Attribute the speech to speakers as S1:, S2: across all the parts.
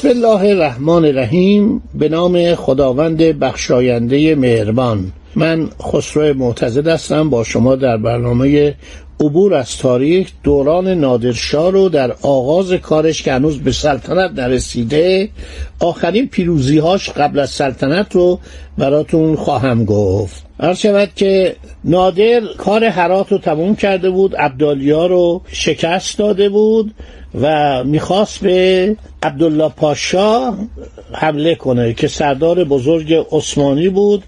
S1: بسم الله الرحمن الرحیم به نام خداوند بخشاینده مهربان. من خسرو معتزد هستم با شما در برنامه عبور از تاریخ دوران نادرشاه رو در آغاز کارش که هنوز به سلطنت نرسیده آخرین پیروزیهاش قبل از سلطنت رو براتون خواهم گفت. هر شود که نادر کار حرات رو تموم کرده بود عبدالیا رو شکست داده بود و می‌خواست به عبدالله پاشا حمله کنه که سردار بزرگ عثمانی بود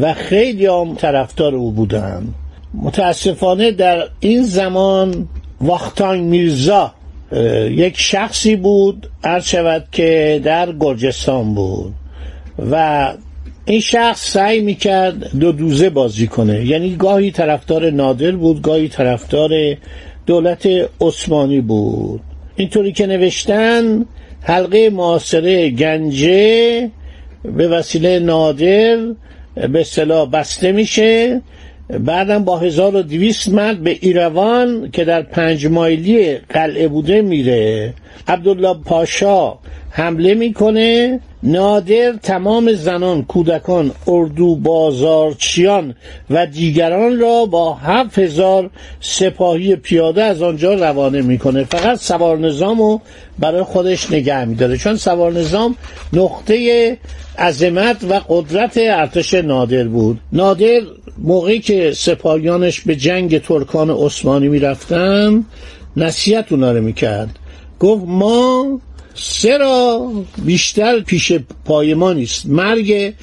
S1: و خیلی هم طرفدار او بودن. متاسفانه در این زمان واختان میرزا یک شخصی بود عرض شود که در گرجستان بود و این شخص سعی می‌کرد دو دوزه بازی کنه. یعنی گاهی طرفدار نادر بود گاهی طرفدار دولت عثمانی بود. اینطوری که نوشتن حلقه معاصره گنجه به وسیله نادر به اصطلاح بسته میشه. بعدم با 1200 مرد به ایروان که در پنج مایلی قلعه بوده میره. عبدالله پاشا حمله می‌کنه. نادر تمام زنان کودکان اردو بازارچیان و دیگران را با هفت هزار سپاهی پیاده از آنجا روانه می‌کنه. فقط سوار نظام رو برای خودش نگه میداره. چون سوار نظام نقطه عظمت و قدرت ارتش نادر بود. نادر موقعی که سپاهیانش به جنگ ترکان عثمانی می‌رفتن نصیحت اونا رو می‌کرد. گفت ما سه را بیشتر پیش پای ما نیست. مرگ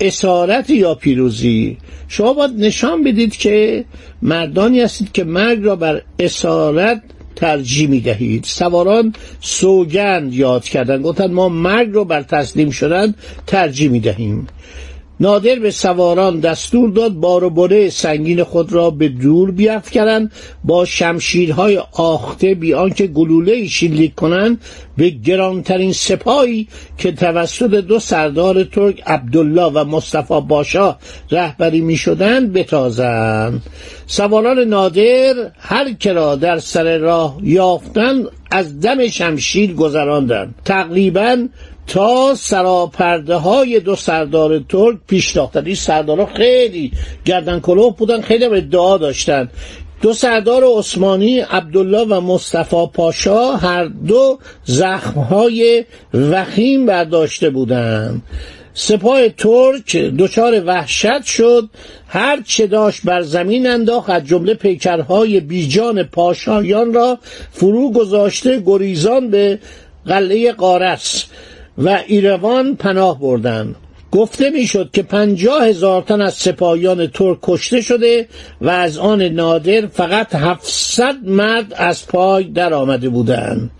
S1: اسارت یا پیروزی. شما باید نشان بدید که مردانی هستید که مرگ را بر اسارت ترجیح می دهید سواران سوگند یاد کردن گفتن ما مرگ را بر تسلیم شدن ترجیح می دهیم نادر به سواران دستور داد بار و بره سنگین خود را به دور بیافکنند با شمشیرهای آخته بی آنکه گلوله شلیک کنند به گرانترین سپاهی که توسط دو سردار ترک عبدالله و مصطفی باشا رهبری می شدند بتازند. سواران نادر هر کرا در سر راه یافتند از دم شمشیر گذراندند. تقریبا تا سراپرده های دو سردار ترک پیش داختن این سردارها خیلی گردن کلوه بودن خیلی ادعا داشتن. دو سردار عثمانی عبدالله و مصطفی پاشا هر دو زخمهای وخیم برداشته بودند. سپاه ترک دچار وحشت شد. هر چه داشت بر زمین انداخت از جمله پیکرهای بیجان پاشایان را فرو گذاشته گریزان به قلعه قارس. و ایروان پناه بردند گفته می‌شد که پنجاه هزار تن از سپاهیان ترک کشته شده و از آن نادر فقط هفتصد مرد از پای در آمده بودند.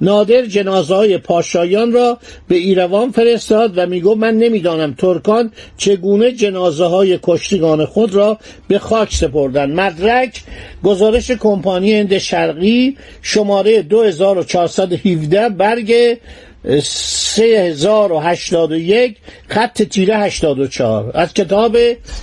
S1: نادر جنازه های پاشایان را به ایروان فرستاد و میگو من نمی‌دانم ترکان چگونه جنازه های کشتگان خود را به خاک سپردن مدرک گزارش کمپانی هند شرقی شماره 2417 برگ سه هزار و هشتاد و یک خط تیره هشتاد و چار از کتاب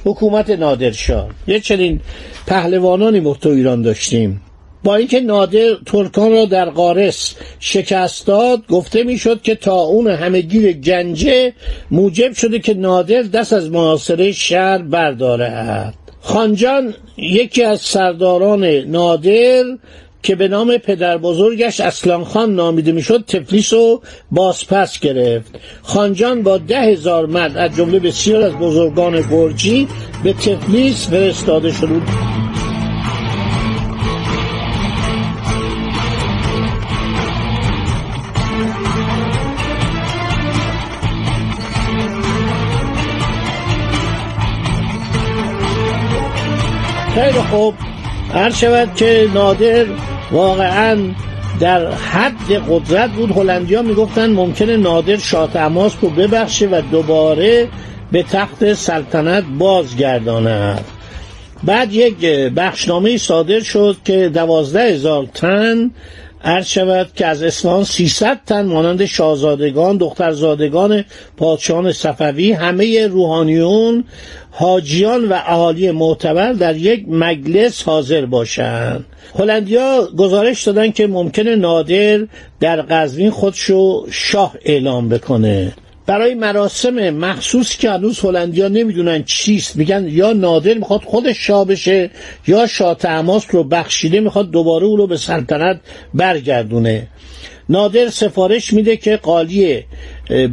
S1: حکومت نادرشاه. یه چنین پهلوانانی ما تو ایران داشتیم. با اینکه نادر ترکان را در قارس شکست داد گفته می‌شد که تا اون همگیر گنجه موجب شده که نادر دست از محاصره شهر بردارد. خانجان یکی از سرداران نادر که به نام پدر بزرگش اسلام خان نامیده می‌شد تفلیس رو بازپس گرفت. خانجان با ده هزار مرد از جمله بسیار از بزرگان برجی به تفلیس فرستاده شد. خیلی خوب. هر شود که نادر واقعا در حد قدرت بود. هلندیا می‌گفتن ممکنه نادر شاه تماس رو ببخشه و دوباره به تخت سلطنت بازگرداند. بعد یک بخشنامه صادر شد که دوازده هزار تن عرض شود که از اصفهان 300 تن مانند شاهزادگان دخترزادگان پادشاهان صفوی همه روحانیون حاجیان و اهالی معتبر در یک مجلس حاضر باشند. هلندیا گزارش دادن که ممکنه نادر در قزوین خودشو شاه اعلام بکنه. برای مراسم مخصوص که هنوز هلندیا نمی‌دونن چیست میگن یا نادر می‌خواد خودش شاه بشه یا شاه تماس رو بخشیده می‌خواد دوباره او رو به سلطنت برگردونه. نادر سفارش میده که قالی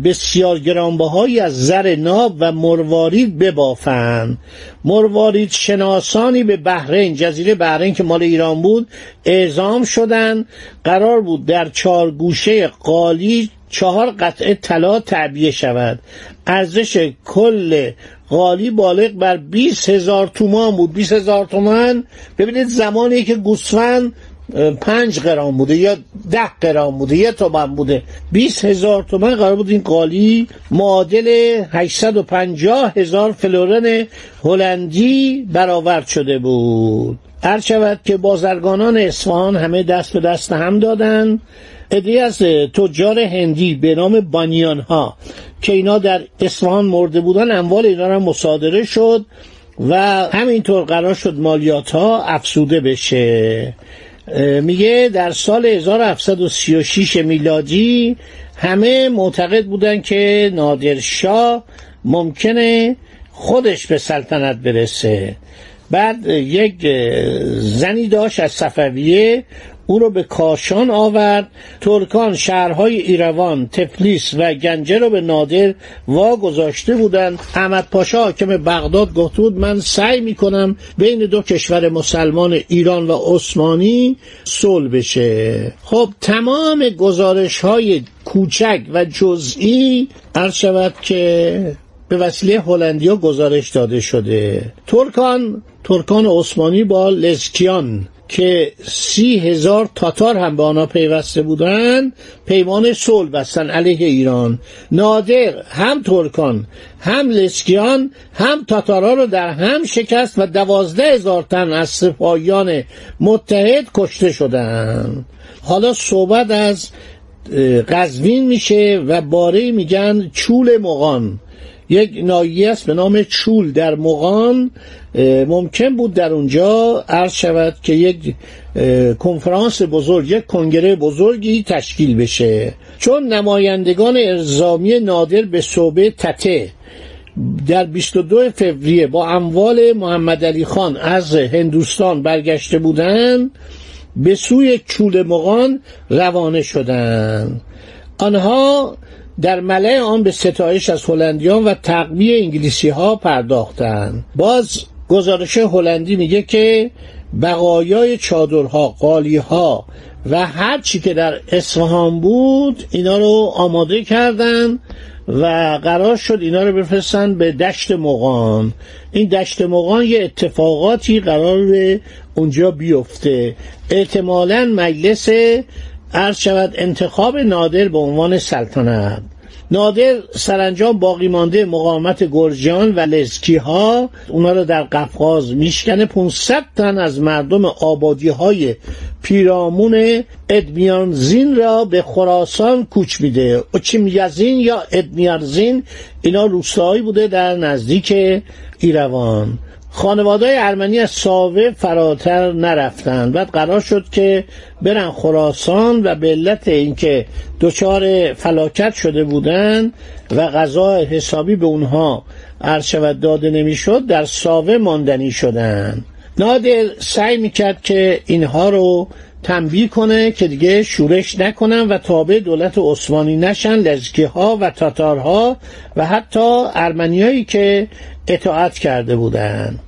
S1: بسیار گرانبهایی از زر ناب و مروارید ببافند مروارید شناسانی به بحرین جزیره بحرین که مال ایران بود اعزام شدن. قرار بود در چهار گوشه قالی چهار قطعه طلا تعبیه شود. ارزش کل قالی بالغ بر 20 هزار تومان بود. 20 هزار تومان ببینید زمانی که گوسفند پنج گرام بوده یا ده گرام بوده یه تومن بوده. 20 هزار قرار بود این قالی معادل 850 هزار فلورن هلندی برآورد شده بود. هر شود که بازرگانان اصفهان همه دست به دست هم دادن ادهی از تجار هندی به نام بانیان ها که اینا در اصفهان مرده بودن اموال اینا را مصادره شد و همینطور قرار شد مالیات ها افسوده بشه میگه در سال 1736 میلادی همه معتقد بودن که نادرشاه ممکنه خودش به سلطنت برسه. بعد یک زنی داشت از صفویه او رو به کاشان آورد. ترکان شهرهای ایروان تفلیس و گنجه رو به نادر واگذاشته بودند. احمد پاشا حاکم بغداد گفته بود من سعی می‌کنم بین دو کشور مسلمان ایران و عثمانی صلح بشه. خب تمام گزارش های کوچک و جزئی عرض شود که به وسیله هلندیا گزارش داده شده. ترکان ترکان عثمانی با لزکیان که سی هزار تاتار هم به آنها پیوسته بودند پیمان صلح بستن علیه ایران. نادر هم ترکان هم لسکیان هم تاتارا رو در هم شکست و دوازده هزار تن از سپاهیان متحد کشته شدند. حالا صحبت از قزوین میشه و باره میگن چول مغان. یک ناحیه است به نام چول در مغان ممکن بود در اونجا عرض شود که یک کنفرانس بزرگ یک کنگره بزرگی تشکیل بشه. چون نمایندگان ارزامی نادر به صوبه تته در 22 فوریه با اموال محمد علی خان از هندوستان برگشته بودند به سوی چول مغان روانه شدند. آنها در ملع آن به ستایش از هلندیان و تقویه انگلیسی ها پرداختند. باز گزارش هلندی میگه که بقایای چادرها قالیها و هر چی که در اصفهان بود اینا رو آماده کردن و قرار شد اینا رو بفرستن به دشت مقان این دشت مقان یه اتفاقاتی قرار اونجا بیفته. احتمالا مجلس عرض شود انتخاب نادر به عنوان سلطنت. نادر سرانجام باقی مانده مقاومت گرجان و لزکی ها اونا رو در قفقاز میشکنه. 500 تن از مردم آبادی های پیرامون ادمیانزین را به خراسان کوچ میده. اچمیازین یا ادمیانزین اینا روستایی بوده در نزدیک ایروان. خانواده ارمنی از ساوه فراتر نرفتند. بعد قرار شد که برن خراسان و به علت اینکه دچار فلاکت شده بودند و غذا حسابی به اونها عرض داده نمی‌شد در ساوه ماندنی شدند نادر سعی می‌کرد که اینها رو تنبیه کنه که دیگه شورش نکنن و تابع دولت عثمانی نشن لزکی ها و تاتارها و حتی ارمنیایی که اطاعت کرده بودند.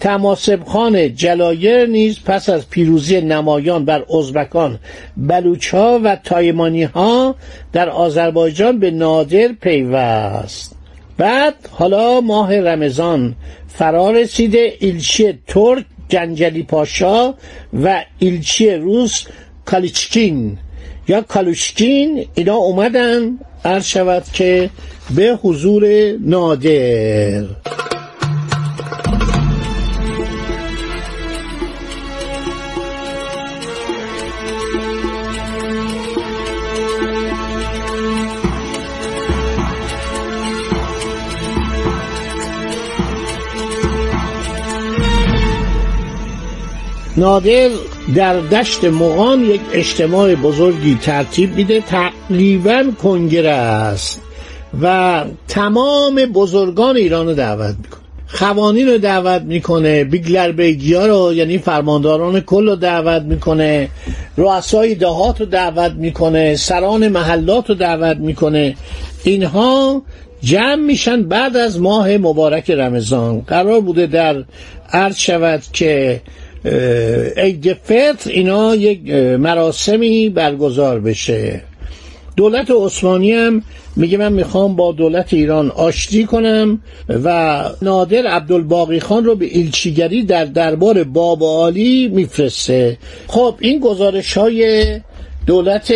S1: تماسب خان جلایر نیز پس از پیروزی نمایان بر ازبکان بلوچها و تایمانی ها در آذربایجان به نادر پیوست. بعد حالا ماه رمضان فرا رسیده ایلچی ترک جنجلی پاشا و ایلچی روس کالیچکین یا کالوشکین اینا اومدن عرض شود که به حضور نادر. نادر در دشت مقام یک اجتماع بزرگی ترتیب میده. تقریبا کنگره است. و تمام بزرگان ایران رو دعوت می‌کنه. خوانین رو دعوت می‌کنه بیگلر بیگیا رو یعنی فرمانداران کل رو دعوت می‌کنه رؤسای دهات رو دعوت می‌کنه سران محلات رو دعوت می‌کنه. اینها جمع میشن بعد از ماه مبارک رمضان. قرار بوده در عرض شود که عید فطر اینا یک مراسمی برگزار بشه. دولت عثمانی هم میگه من می‌خوام با دولت ایران آشتی کنم و نادر عبدالباقی خان رو به ایلچیگری در دربار باب عالی میفرسته. خب این گزارش های دولت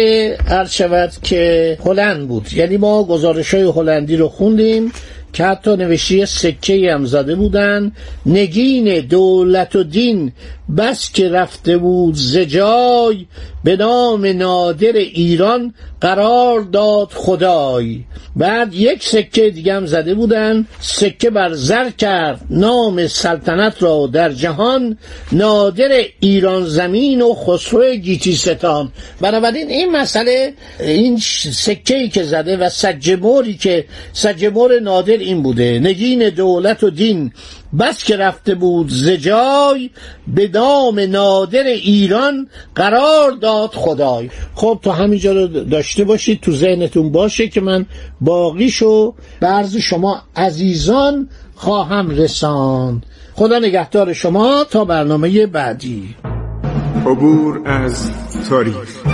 S1: عرض شود که هلند بود. یعنی ما گزارش های هلندی رو خوندیم که حتی نوشته سکه هم زده بودن. نگین دولت و دین بس که رفته بود زجای به نام نادر ایران قرار داد خدای. بعد یک سکه دیگه هم زده بودن سکه بر زر کرد نام سلطنت را در جهان نادر ایران زمین و خسرو گیتی ستان. بنابراین این مسئله این سکه ای که زده و سجموری که سجمور نادر این بوده نگین دولت و دین. بس که رفته بود زجای به دام نادر ایران قرار داد خدای. خب تا همینجا رو داشته باشید تو ذهنتون باشه که من باقیشو برز شما عزیزان خواهم رساند. خدا نگهدار شما تا برنامه بعدی.
S2: عبور از تاریخ.